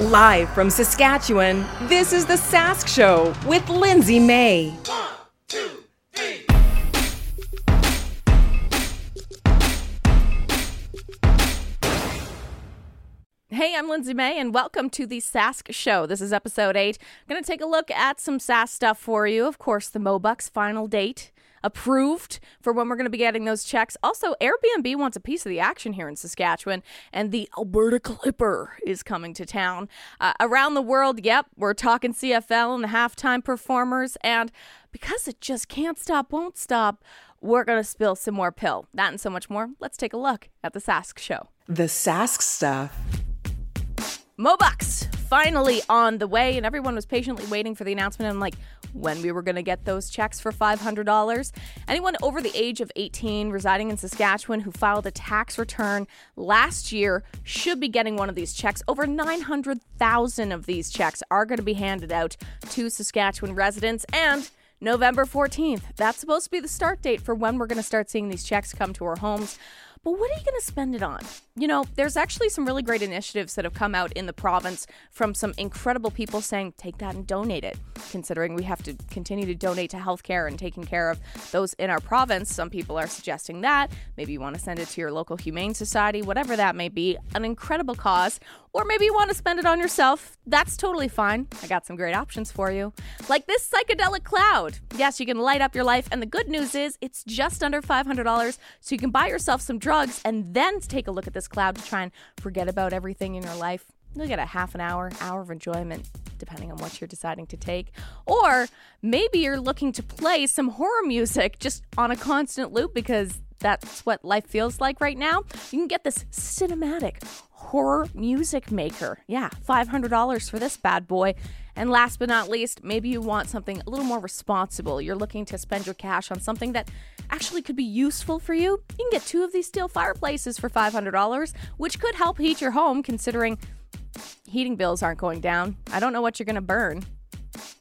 Live from Saskatchewan, this is The Sask Show with Lindsay May. One, two, three. Hey, I'm Lindsay May, and welcome to the Sask Show. This is episode eight. I'm going to take a look at some Sask stuff for you. Of course, the Moebucks final date approved for when we're going to be getting those checks. Also, Airbnb wants a piece of the action here in Saskatchewan, and the Alberta Clipper is coming to town. Uh, around the world, yep, we're talking CFL and the halftime performers, and because it just can't stop, won't stop, we're going to spill some more pill. That and so much more. Let's take a look at the Sask Show. The Sask stuff. Moebucks finally on the way, and everyone was patiently waiting for the announcement and like when we were going to get those checks for $500. Anyone over the age of 18 residing in Saskatchewan who filed a tax return last year should be getting one of these checks. Over 900,000 of these checks are going to be handed out to Saskatchewan residents and November 14th. That's supposed to be the start date for when we're going to start seeing these checks come to our homes. But what are you going to spend it on? You know, there's actually some really great initiatives that have come out in the province from some incredible people saying, take that and donate it. Considering we have to continue to donate to healthcare and taking care of those in our province, some people are suggesting that. Maybe you want to send it to your local humane society, whatever that may be. An incredible cause. Or maybe you want to spend it on yourself. That's totally fine. I got some great options for you. Like this psychedelic cloud. Yes, you can light up your life. And the good news is it's just under $500. So you can buy yourself some drugs and then take a look at this cloud to try and forget about everything in your life. You'll get a half an hour, hour of enjoyment, depending on what you're deciding to take. Or maybe you're looking to play some horror music just on a constant loop because that's what life feels like right now. You can get this cinematic horror music maker. Yeah, $500 for this bad boy. And last but not least, maybe you want something a little more responsible. You're looking to spend your cash on something that actually could be useful for you. You can get two of these steel fireplaces for $500, which could help heat your home considering heating bills aren't going down. I don't know what you're going to burn.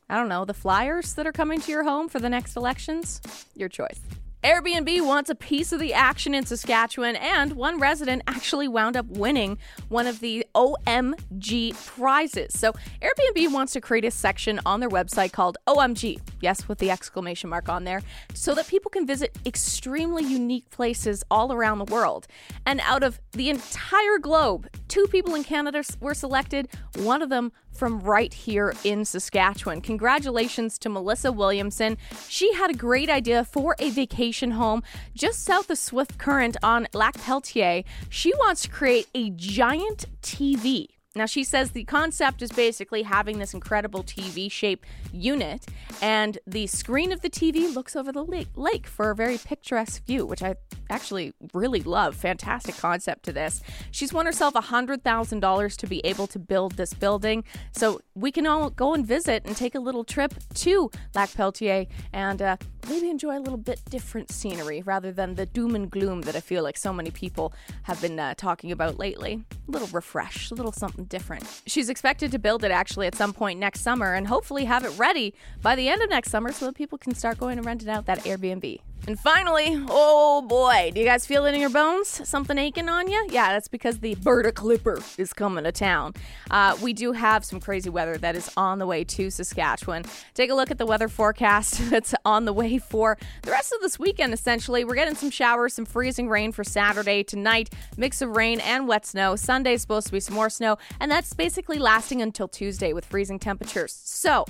I don't know, the flyers that are coming to your home for the next elections? Your choice. Airbnb wants a piece of the action in Saskatchewan, and one resident actually wound up winning one of the OMG prizes. So, Airbnb wants to create a section on their website called OMG, yes, with the exclamation mark on there, so that people can visit extremely unique places all around the world. And out of the entire globe, two people in Canada were selected, one of them from right here in Saskatchewan. Congratulations to Melissa Williamson. She had a great idea for a vacation home just south of Swift Current on Lac Pelletier. She wants to create a giant TV now, she says the concept is basically having this incredible TV shaped unit, and the screen of the TV looks over the lake for a very picturesque view, which I actually really love. Fantastic concept to this. She's won herself $100,000 to be able to build this building, so we can all go and visit and take a little trip to Lac Pelletier and uh, maybe enjoy a little bit different scenery rather than the doom and gloom that I feel like so many people have been uh, talking about lately. A little refresh, a little something different. She's expected to build it actually at some point next summer and hopefully have it ready by the end of next summer so that people can start going and renting out that Airbnb. And finally, oh boy, do you guys feel it in your bones? Something aching on you? Yeah, that's because the Alberta Clipper is coming to town. Uh, we do have some crazy weather that is on the way to Saskatchewan. Take a look at the weather forecast that's on the way for the rest of this weekend, essentially. We're getting some showers, some freezing rain for Saturday tonight, mix of rain and wet snow. Sunday's supposed to be some more snow, and that's basically lasting until Tuesday with freezing temperatures. So,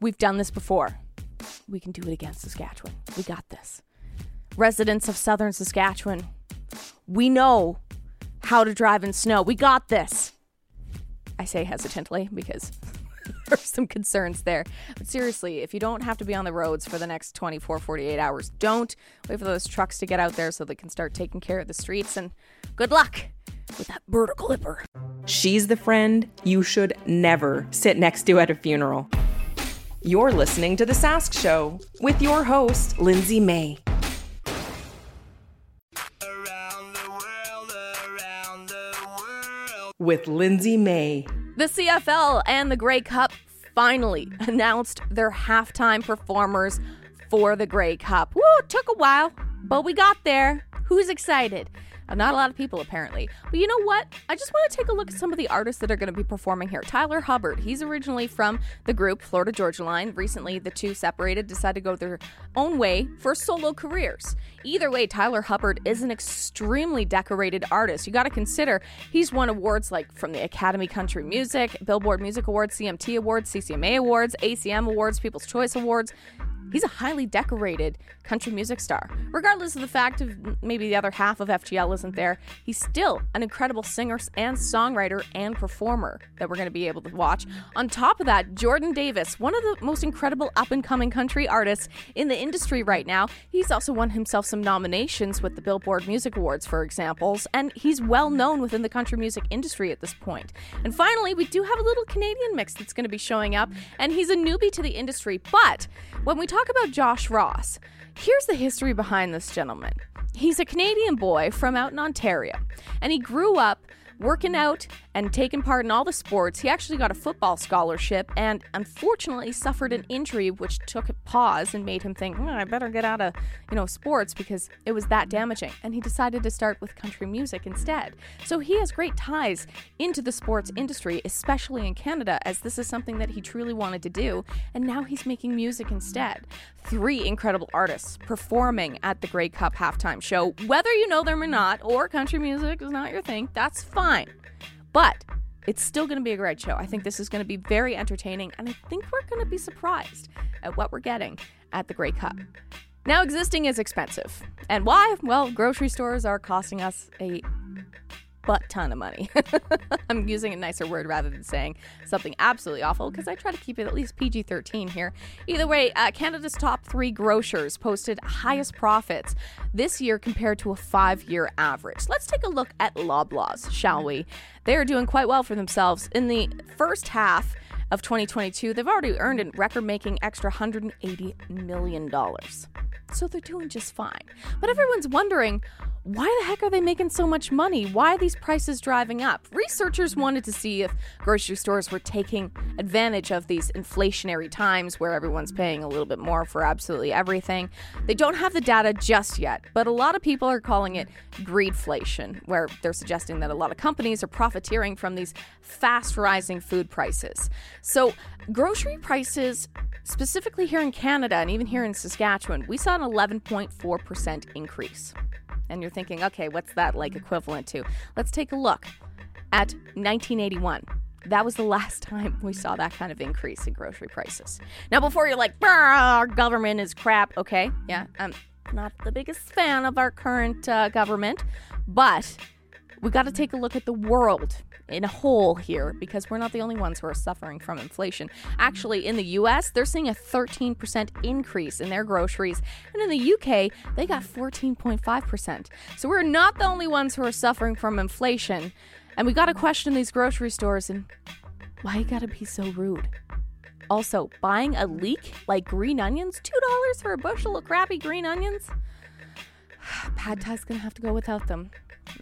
we've done this before we can do it against Saskatchewan. We got this. Residents of southern Saskatchewan, we know how to drive in snow. We got this. I say hesitantly because there's some concerns there. But seriously, if you don't have to be on the roads for the next 24, 48 hours, don't wait for those trucks to get out there so they can start taking care of the streets. And good luck with that 'Berta clipper. She's the friend you should never sit next to at a funeral. You're listening to The Sask Show with your host, Lindsay May. with Lindsay May. The CFL and the Grey Cup finally announced their halftime performers for the Grey Cup. Woo, took a while, but we got there. Who's excited? Uh, not a lot of people, apparently. But you know what? I just want to take a look at some of the artists that are going to be performing here. Tyler Hubbard, he's originally from the group Florida Georgia Line. Recently, the two separated, decided to go their own way for solo careers. Either way, Tyler Hubbard is an extremely decorated artist. You got to consider he's won awards like from the Academy Country Music, Billboard Music Awards, CMT Awards, CCMA Awards, ACM Awards, People's Choice Awards. He's a highly decorated country music star. Regardless of the fact of maybe the other half of FGL isn't there, he's still an incredible singer and songwriter and performer that we're going to be able to watch. On top of that, Jordan Davis, one of the most incredible up and coming country artists in the industry right now. He's also won himself some nominations with the Billboard Music Awards, for examples, and he's well known within the country music industry at this point. And finally, we do have a little Canadian mix that's going to be showing up, and he's a newbie to the industry, but when we talk about Josh Ross, here's the history behind this gentleman. He's a Canadian boy from out in Ontario, and he grew up working out and taking part in all the sports. He actually got a football scholarship and unfortunately suffered an injury which took a pause and made him think, hmm, I better get out of, you know, sports because it was that damaging. And he decided to start with country music instead. So he has great ties into the sports industry, especially in Canada, as this is something that he truly wanted to do. And now he's making music instead. Three incredible artists performing at the Grey Cup halftime show. Whether you know them or not, or country music is not your thing, that's fine. But it's still going to be a great show. I think this is going to be very entertaining, and I think we're going to be surprised at what we're getting at the Grey Cup. Now, existing is expensive. And why? Well, grocery stores are costing us a butt ton of money. I'm using a nicer word rather than saying something absolutely awful because I try to keep it at least PG 13 here. Either way, uh, Canada's top three grocers posted highest profits this year compared to a five year average. Let's take a look at Loblaws, shall we? They are doing quite well for themselves. In the first half, of 2022, they've already earned a record making extra $180 million. So they're doing just fine. But everyone's wondering why the heck are they making so much money? Why are these prices driving up? Researchers wanted to see if grocery stores were taking advantage of these inflationary times where everyone's paying a little bit more for absolutely everything. They don't have the data just yet, but a lot of people are calling it greedflation, where they're suggesting that a lot of companies are profiteering from these fast rising food prices. So, grocery prices specifically here in Canada and even here in Saskatchewan, we saw an 11.4% increase and you're thinking, okay, what's that like equivalent to? Let's take a look at 1981. That was the last time we saw that kind of increase in grocery prices. Now, before you're like, our government is crap, okay, yeah, I'm not the biggest fan of our current uh, government, but we got to take a look at the world in a whole here because we're not the only ones who are suffering from inflation. Actually, in the US, they're seeing a 13% increase in their groceries, and in the UK, they got 14.5%. So we're not the only ones who are suffering from inflation, and we got to question these grocery stores and why you got to be so rude. Also, buying a leek like green onions, $2 for a bushel of crappy green onions? Pad Thai's gonna have to go without them.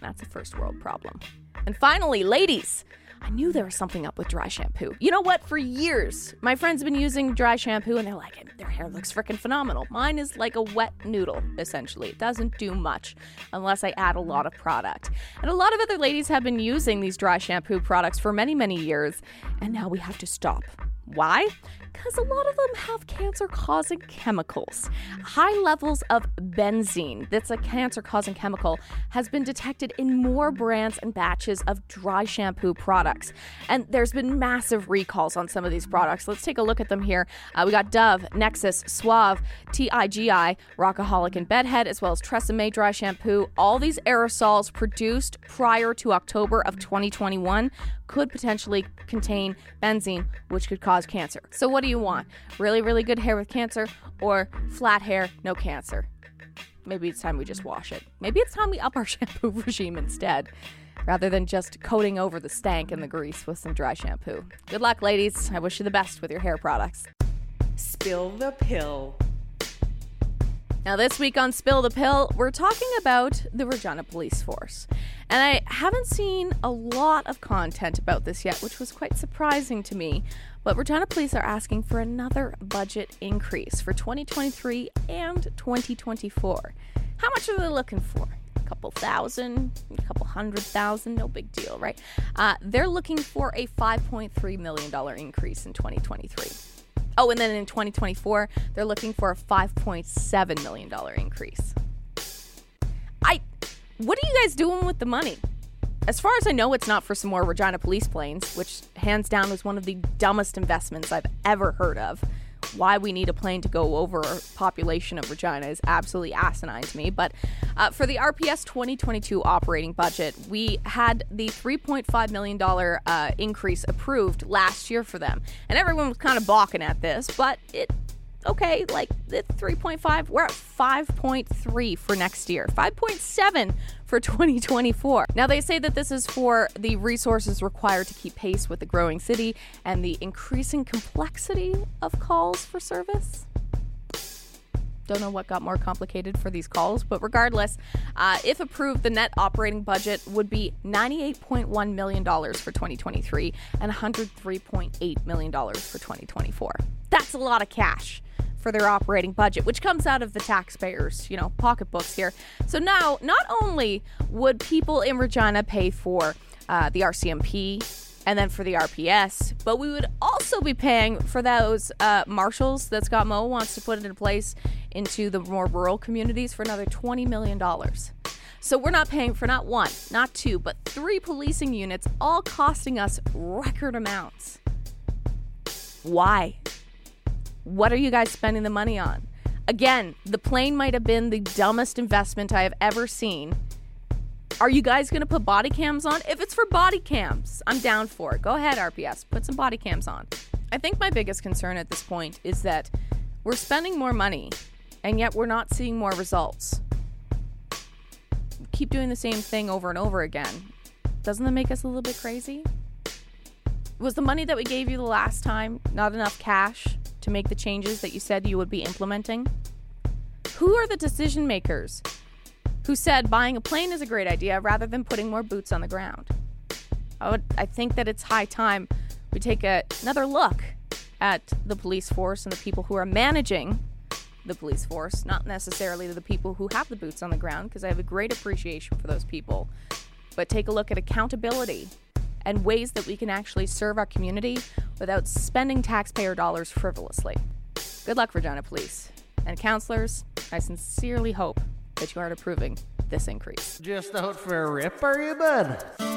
That's a first world problem. And finally, ladies, I knew there was something up with dry shampoo. You know what? For years, my friends have been using dry shampoo and they're like, their hair looks freaking phenomenal. Mine is like a wet noodle, essentially. It doesn't do much unless I add a lot of product. And a lot of other ladies have been using these dry shampoo products for many, many years, and now we have to stop. Why? Because a lot of them have cancer causing chemicals. High levels of benzene, that's a cancer causing chemical, has been detected in more brands and batches of dry shampoo products. And there's been massive recalls on some of these products. Let's take a look at them here. Uh, we got Dove, Nexxus, Suave, TIGI, Rockaholic, and Bedhead, as well as Tresemme dry shampoo. All these aerosols produced prior to October of 2021 could potentially contain benzene, which could cause cancer. So, what do you want? Really, really good hair with cancer, or flat hair, no cancer? Maybe it's time we just wash it. Maybe it's time we up our shampoo regime instead, rather than just coating over the stank and the grease with some dry shampoo. Good luck, ladies. I wish you the best with your hair products. Spill the Pil. Now, this week on Spill the Pil, we're talking about the Regina Police Force. And I haven't seen a lot of content about this yet, which was quite surprising to me. But Regina Police are asking for another budget increase for 2023 and 2024. How much are they looking for? a couple thousand, a couple hundred thousand, no big deal, right? Uh, they're looking for a $5.3 million increase in 2023. Oh, and then in 2024, they're looking for a $5.7 million increase. I, what are you guys doing with the money? As far as I know, it's not for some more Regina police planes, which hands down was one of the dumbest investments I've ever heard of why we need a plane to go over a population of Regina is absolutely asinine to me. But uh, for the RPS 2022 operating budget, we had the $3.5 million uh, increase approved last year for them. And everyone was kind of balking at this, but it okay, like it's 3.5. We're at 5.3 for next year, 5.7 for 2024. Now, they say that this is for the resources required to keep pace with the growing city and the increasing complexity of calls for service. Don't know what got more complicated for these calls, but regardless, uh, if approved, the net operating budget would be $98.1 million for 2023 and $103.8 million for 2024. That's a lot of cash for their operating budget, which comes out of the taxpayers, you know, pocketbooks here. So now, not only would people in Regina pay for uh, the RCMP and then for the RPS, but we would also be paying for those uh, marshals that Scott Moe wants to put into place into the more rural communities for another $20 million. So we're not paying for not one, not two, but three policing units, all costing us record amounts. Why? What are you guys spending the money on? Again, the plane might have been the dumbest investment I have ever seen. Are you guys going to put body cams on? If it's for body cams, I'm down for it. Go ahead, RPS, put some body cams on. I think my biggest concern at this point is that we're spending more money and yet we're not seeing more results. Keep doing the same thing over and over again. Doesn't that make us a little bit crazy? Was the money that we gave you the last time not enough cash? To make the changes that you said you would be implementing? Who are the decision makers who said buying a plane is a great idea rather than putting more boots on the ground? I, would, I think that it's high time we take a, another look at the police force and the people who are managing the police force, not necessarily the people who have the boots on the ground, because I have a great appreciation for those people. But take a look at accountability and ways that we can actually serve our community without spending taxpayer dollars frivolously. Good luck, Regina Police. And counselors, I sincerely hope that you aren't approving this increase. Just out for a rip, are you, bud?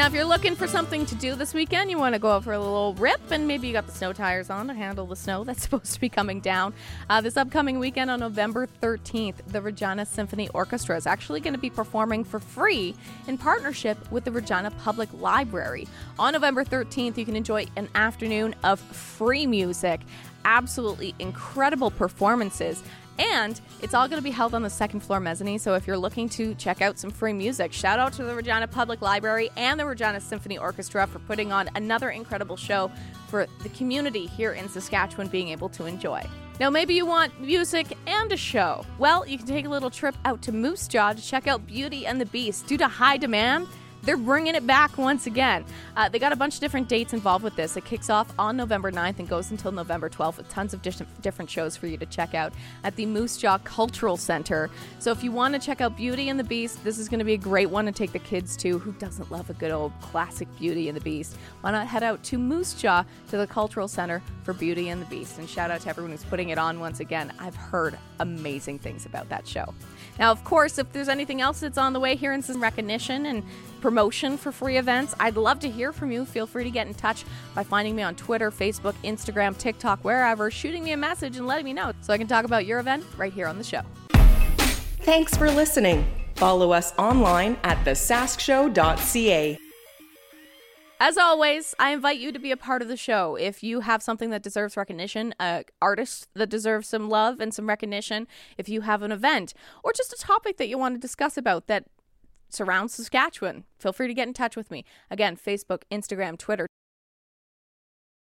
Now, if you're looking for something to do this weekend, you want to go out for a little rip, and maybe you got the snow tires on to handle the snow that's supposed to be coming down. Uh, this upcoming weekend on November 13th, the Regina Symphony Orchestra is actually going to be performing for free in partnership with the Regina Public Library. On November 13th, you can enjoy an afternoon of free music absolutely incredible performances and it's all going to be held on the second floor mezzanine. So if you're looking to check out some free music, shout out to the Regina Public Library and the Regina Symphony Orchestra for putting on another incredible show for the community here in Saskatchewan being able to enjoy. Now, maybe you want music and a show. Well, you can take a little trip out to Moose Jaw to check out Beauty and the Beast. Due to high demand, they're bringing it back once again. Uh, they got a bunch of different dates involved with this. It kicks off on November 9th and goes until November 12th with tons of different, different shows for you to check out at the Moose Jaw Cultural Center. So if you want to check out Beauty and the Beast, this is going to be a great one to take the kids to. Who doesn't love a good old classic Beauty and the Beast? Why not head out to Moose Jaw to the Cultural Center for Beauty and the Beast? And shout out to everyone who's putting it on once again. I've heard amazing things about that show. Now, of course, if there's anything else that's on the way here in some recognition and promotion for free events, I'd love to hear from you. Feel free to get in touch by finding me on Twitter, Facebook, Instagram, TikTok, wherever, shooting me a message and letting me know so I can talk about your event right here on the show. Thanks for listening. Follow us online at thesaskshow.ca. As always, I invite you to be a part of the show. If you have something that deserves recognition, an artist that deserves some love and some recognition, if you have an event or just a topic that you want to discuss about that surrounds Saskatchewan, feel free to get in touch with me. Again, Facebook, Instagram, Twitter,